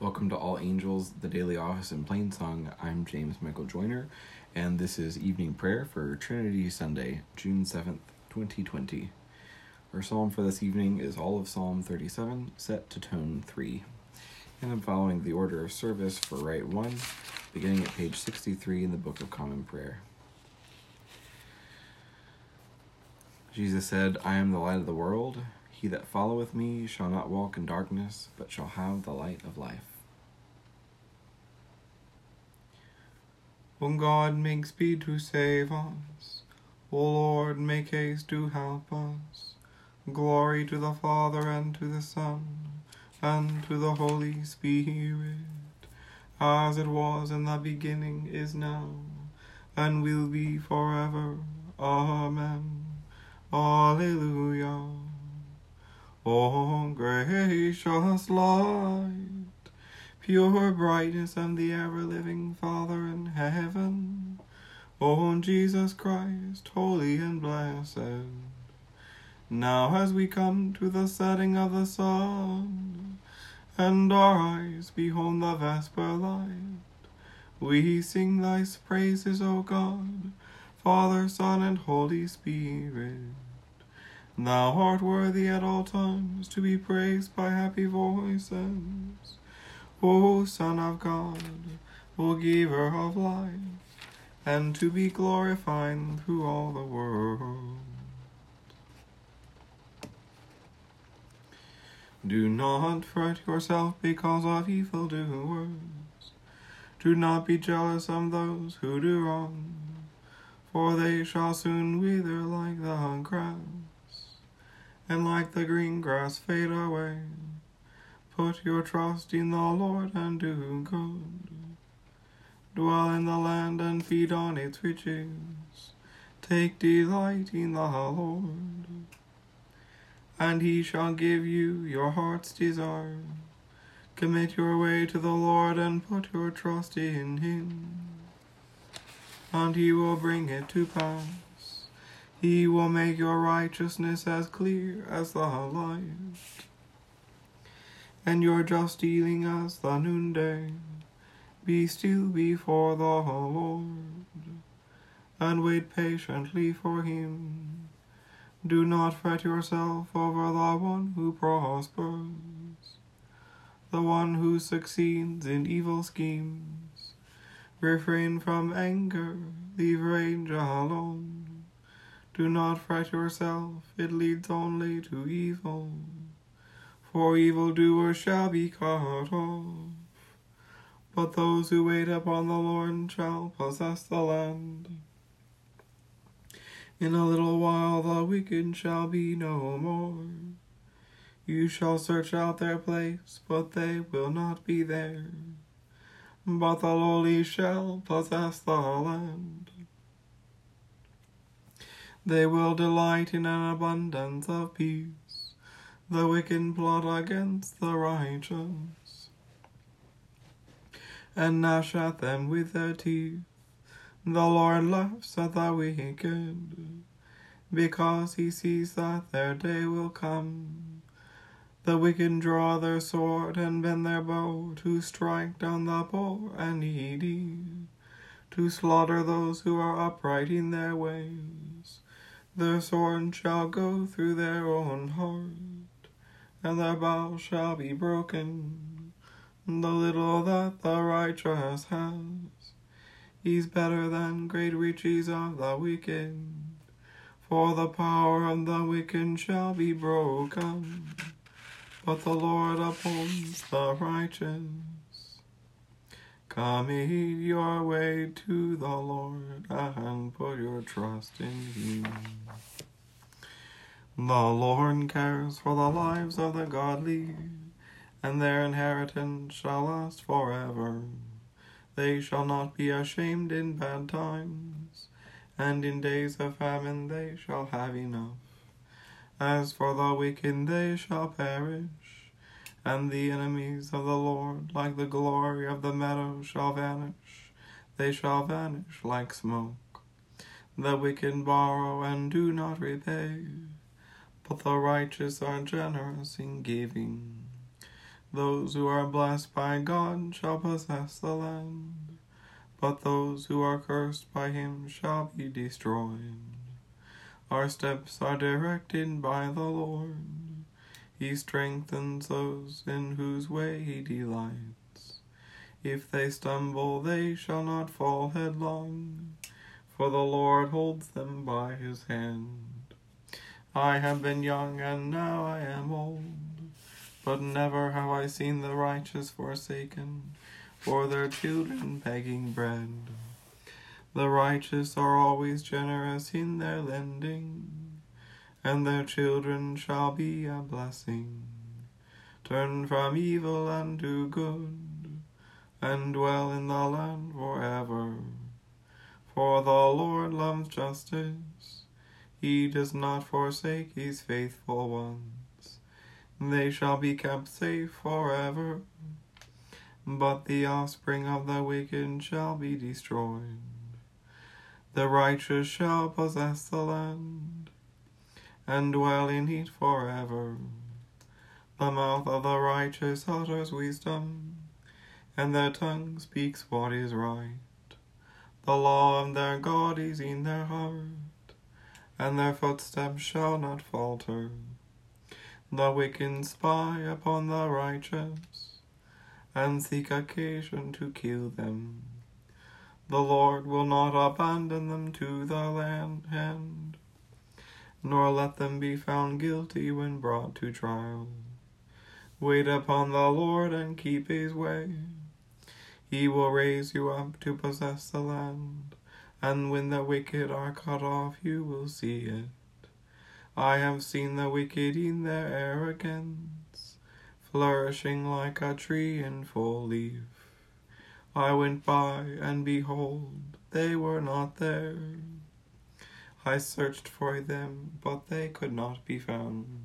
Welcome to All Angels, the Daily Office in Plain Song. I'm James Michael Joyner, and this is evening prayer for Trinity Sunday, June 7th, 2020. Our psalm for this evening is all of Psalm 37, set to tone 3. And I'm following the order of service for Rite 1, beginning at page 63 in the Book of Common Prayer. Jesus said, I am the light of the world. He that followeth me shall not walk in darkness, but shall have the light of life. O God, make speed to save us. O Lord, make haste to help us. Glory to the Father, and to the Son, and to the Holy Spirit, as it was in the beginning, is now, and will be forever. Amen. Alleluia. O gracious light, pure brightness, of the ever living Father in heaven, O Jesus Christ, holy and blessed. Now, as we come to the setting of the sun, and our eyes behold the vesper light, we sing thy praises, O God, Father, Son, and Holy Spirit. Thou art worthy at all times to be praised by happy voices. O Son of God, O Giver of life, and to be glorified through all the world. Do not fret yourself because of evildoers. Do not be jealous of those who do wrong, for they shall soon wither like the grass and like the green grass fade away. Put your trust in the Lord and do good. Dwell in the land and feed on its riches. Take delight in the Lord, and he shall give you your heart's desire. Commit your way to the Lord and put your trust in him, and he will bring it to pass. He will make your righteousness as clear as the light, and your just dealing as the noonday. Be still before the Lord, and wait patiently for him. Do not fret yourself over the one who prospers, the one who succeeds in evil schemes. Refrain from anger, leave rage alone. Do not fret yourself, it leads only to evil. For evildoers shall be cut off. But those who wait upon the Lord shall possess the land. In a little while the wicked shall be no more. You shall search out their place, but they will not be there. But the lowly shall possess the land. They will delight in an abundance of peace. The wicked plot against the righteous, and gnash at them with their teeth. The Lord laughs at the wicked, because he sees that their day will come. The wicked draw their sword and bend their bow to strike down the poor and needy, to slaughter those who are upright in their ways. Their sword shall go through their own heart, and their bow shall be broken. The little that the righteous has is better than great riches of the wicked. For the power of the wicked shall be broken, but the Lord upholds the righteous. Come, Commit your way to the Lord and trust in Him. The Lord cares for the lives of the godly, and their inheritance shall last forever. They shall not be ashamed in bad times, and in days of famine they shall have enough. As for the wicked, they shall perish and the enemies of the Lord, like the glory of the meadow, shall vanish. They shall vanish like smoke. The wicked borrow and do not repay, but the righteous are generous in giving. Those who are blessed by God shall possess the land, but those who are cursed by him shall be destroyed. Our steps are directed by the Lord. He strengthens those in whose way he delights. If they stumble, they shall not fall headlong, for the Lord holds them by his hand. I have been young, and now I am old but never have I seen the righteous forsaken, or their children begging bread. The righteous are always generous in their lending, and their children shall be a blessing. Turn from evil and do good, and dwell in the land forever. For the Loves justice, he does not forsake his faithful ones they shall be kept safe forever. But the offspring of the wicked shall be destroyed. The righteous shall possess the land, and dwell in it forever. The mouth of the righteous utters wisdom, and their tongue speaks what is right. The law of their God is in their heart, and their footsteps shall not falter. The wicked spy upon the righteous, and seek occasion to kill them. The Lord will not abandon them to the land hand, nor let them be found guilty when brought to trial. Wait upon the Lord and keep his way. He will raise you up to possess the land, and when the wicked are cut off, you will see it. I have seen the wicked in their arrogance, flourishing like a tree in full leaf. I went by, and behold, they were not there. I searched for them, but they could not be found.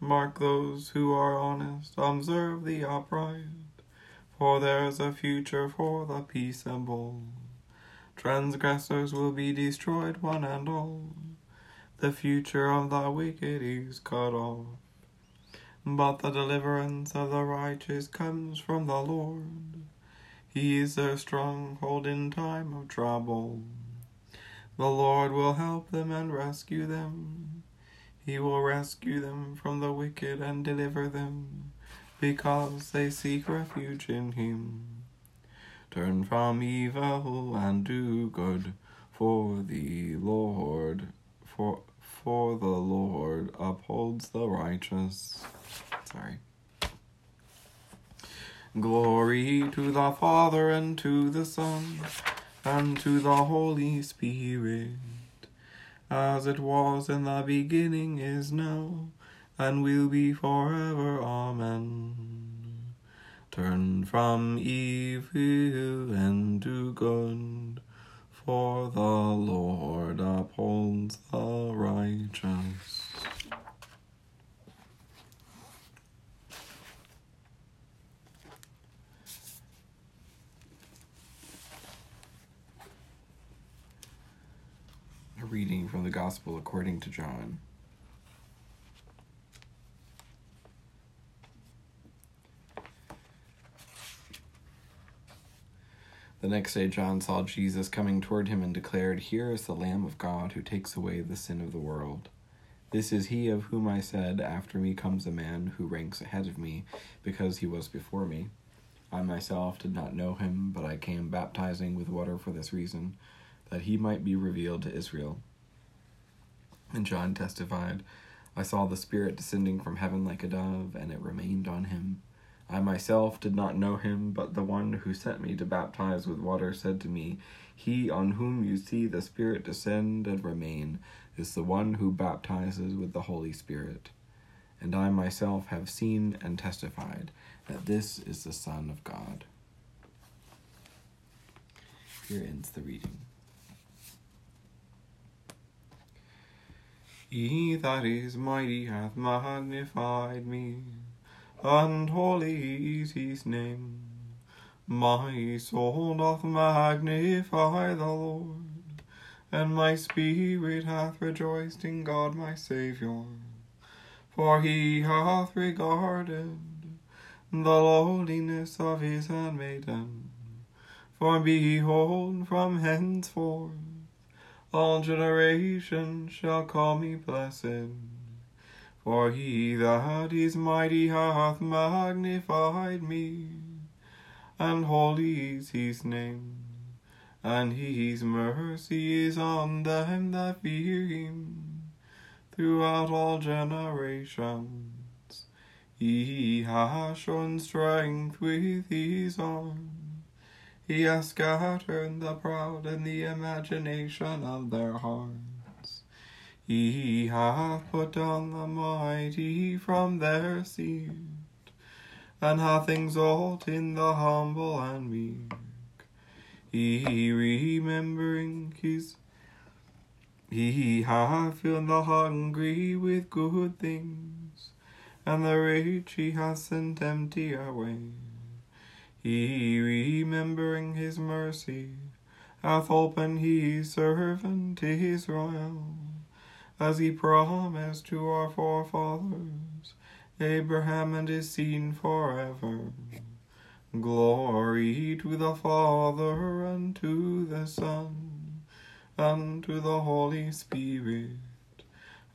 Mark those who are honest, observe the upright, for there is a future for the peaceable. Transgressors will be destroyed, one and all the future of the wicked is cut off. But the deliverance of the righteous comes from the Lord. He is their stronghold in time of trouble. The Lord will help them and rescue them. He will rescue them from the wicked and deliver them, because they seek refuge in Him. Turn from evil and do good, for the Lord, for for the Lord upholds the righteous. Sorry. Glory to the Father and to the Son and to the Holy Spirit, as it was in the beginning, is now, and will be forever. Amen. From evil and do good for the Lord upholds the righteous. A reading from the Gospel according to John. The next day, John saw Jesus coming toward him and declared, Here is the Lamb of God who takes away the sin of the world. This is he of whom I said, After me comes a man who ranks ahead of me, because he was before me. I myself did not know him, but I came baptizing with water for this reason, that he might be revealed to Israel. And John testified, I saw the Spirit descending from heaven like a dove, and it remained on him I myself did not know him, but the one who sent me to baptize with water said to me, He on whom you see the Spirit descend and remain is the one who baptizes with the Holy Spirit. And I myself have seen and testified that this is the Son of God. Here ends the reading. He that is mighty hath magnified me and holy is his name. My soul doth magnify the Lord, and my spirit hath rejoiced in God my Saviour, for he hath regarded the lowliness of his handmaiden. For behold, from henceforth all generations shall call me blessed. For he that is mighty hath magnified me, and holy is his name, and his mercy is on them that fear him throughout all generations. He has shown strength with his arm. He has scattered the proud in the imagination of their hearts. He hath put down the mighty from their seat, and hath exalted the humble and meek. He remembering his he hath filled the hungry with good things, and the rich he hath sent empty away. He, remembering his mercy, hath opened his servant Israel, as he promised to our forefathers, Abraham and his seed forever. Glory to the Father, and to the Son, and to the Holy Spirit,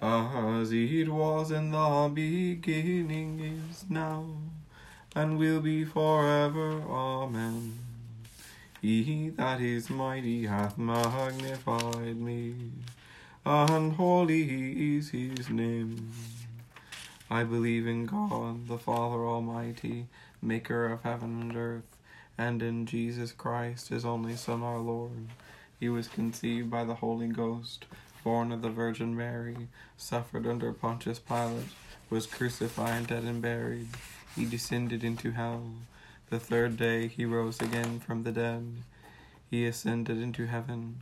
as it was in the beginning, is now and will be forever. Amen. He that is mighty hath magnified me, and holy is his name. I believe in God, the Father Almighty, maker of heaven and earth, and in Jesus Christ, his only Son, our Lord. He was conceived by the Holy Ghost, born of the Virgin Mary, suffered under Pontius Pilate, was crucified, dead, and buried he descended into hell. The third day he rose again from the dead. He ascended into heaven,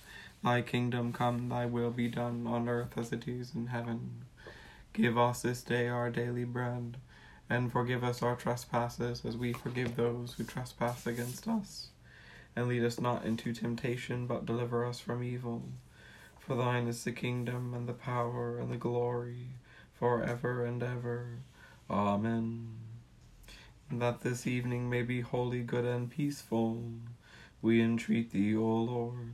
Thy kingdom come, thy will be done on earth as it is in heaven. Give us this day our daily bread, and forgive us our trespasses as we forgive those who trespass against us. And lead us not into temptation, but deliver us from evil. For thine is the kingdom, and the power, and the glory, for ever and ever. Amen that this evening may be holy, good, and peaceful. We entreat thee, O Lord,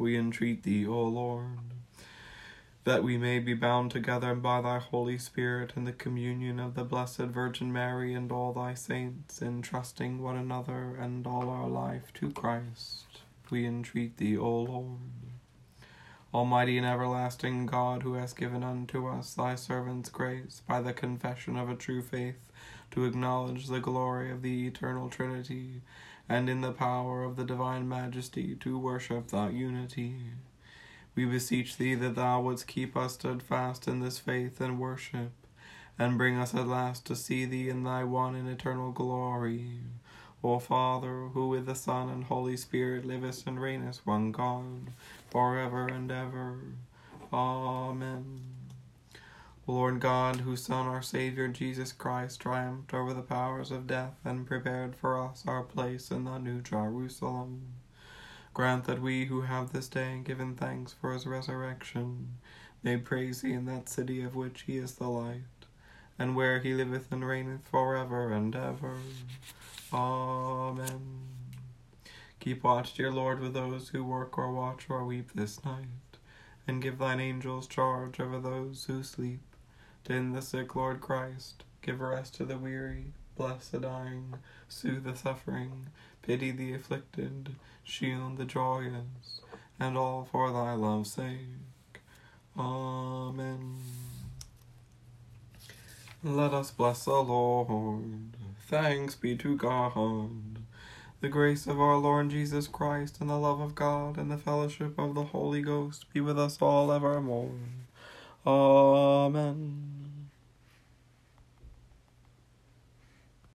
We entreat thee, O Lord, that we may be bound together by thy Holy Spirit in the communion of the Blessed Virgin Mary and all thy saints, entrusting one another and all our life to Christ. We entreat thee, O Lord. Almighty and everlasting God, who hast given unto us thy servants grace by the confession of a true faith to acknowledge the glory of the eternal Trinity, and in the power of the divine majesty to worship thy unity. We beseech thee that thou wouldst keep us steadfast in this faith and worship, and bring us at last to see thee in thy one and eternal glory. O Father, who with the Son and Holy Spirit livest and reignest one God, forever and ever. Amen. Lord God, whose Son, our Savior Jesus Christ, triumphed over the powers of death and prepared for us our place in the New Jerusalem, grant that we who have this day given thanks for his resurrection may praise thee in that city of which he is the light, and where he liveth and reigneth forever and ever. Amen. Keep watch, dear Lord, with those who work or watch or weep this night, and give thine angels charge over those who sleep. In the sick, Lord Christ, give rest to the weary, bless the dying, soothe the suffering, pity the afflicted, shield the joyous, and all for thy love's sake. Amen. Let us bless the Lord. Thanks be to God. The grace of our Lord Jesus Christ, and the love of God, and the fellowship of the Holy Ghost be with us all evermore. Amen.